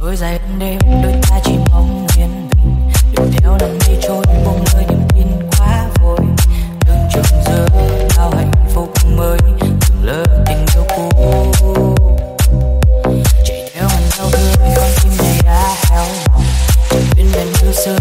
trôi dài đêm đôi ta chỉ mong yên bình. Đuổi theo đằng mây trôi, mong nơi niềm tin quá vội. Đường trông giờ bao hạnh phúc mới, từng lỡ tình yêu cũ. Chạy theo ngàn sao thương con tim này đã héo mòn. Bên bên yêu sơn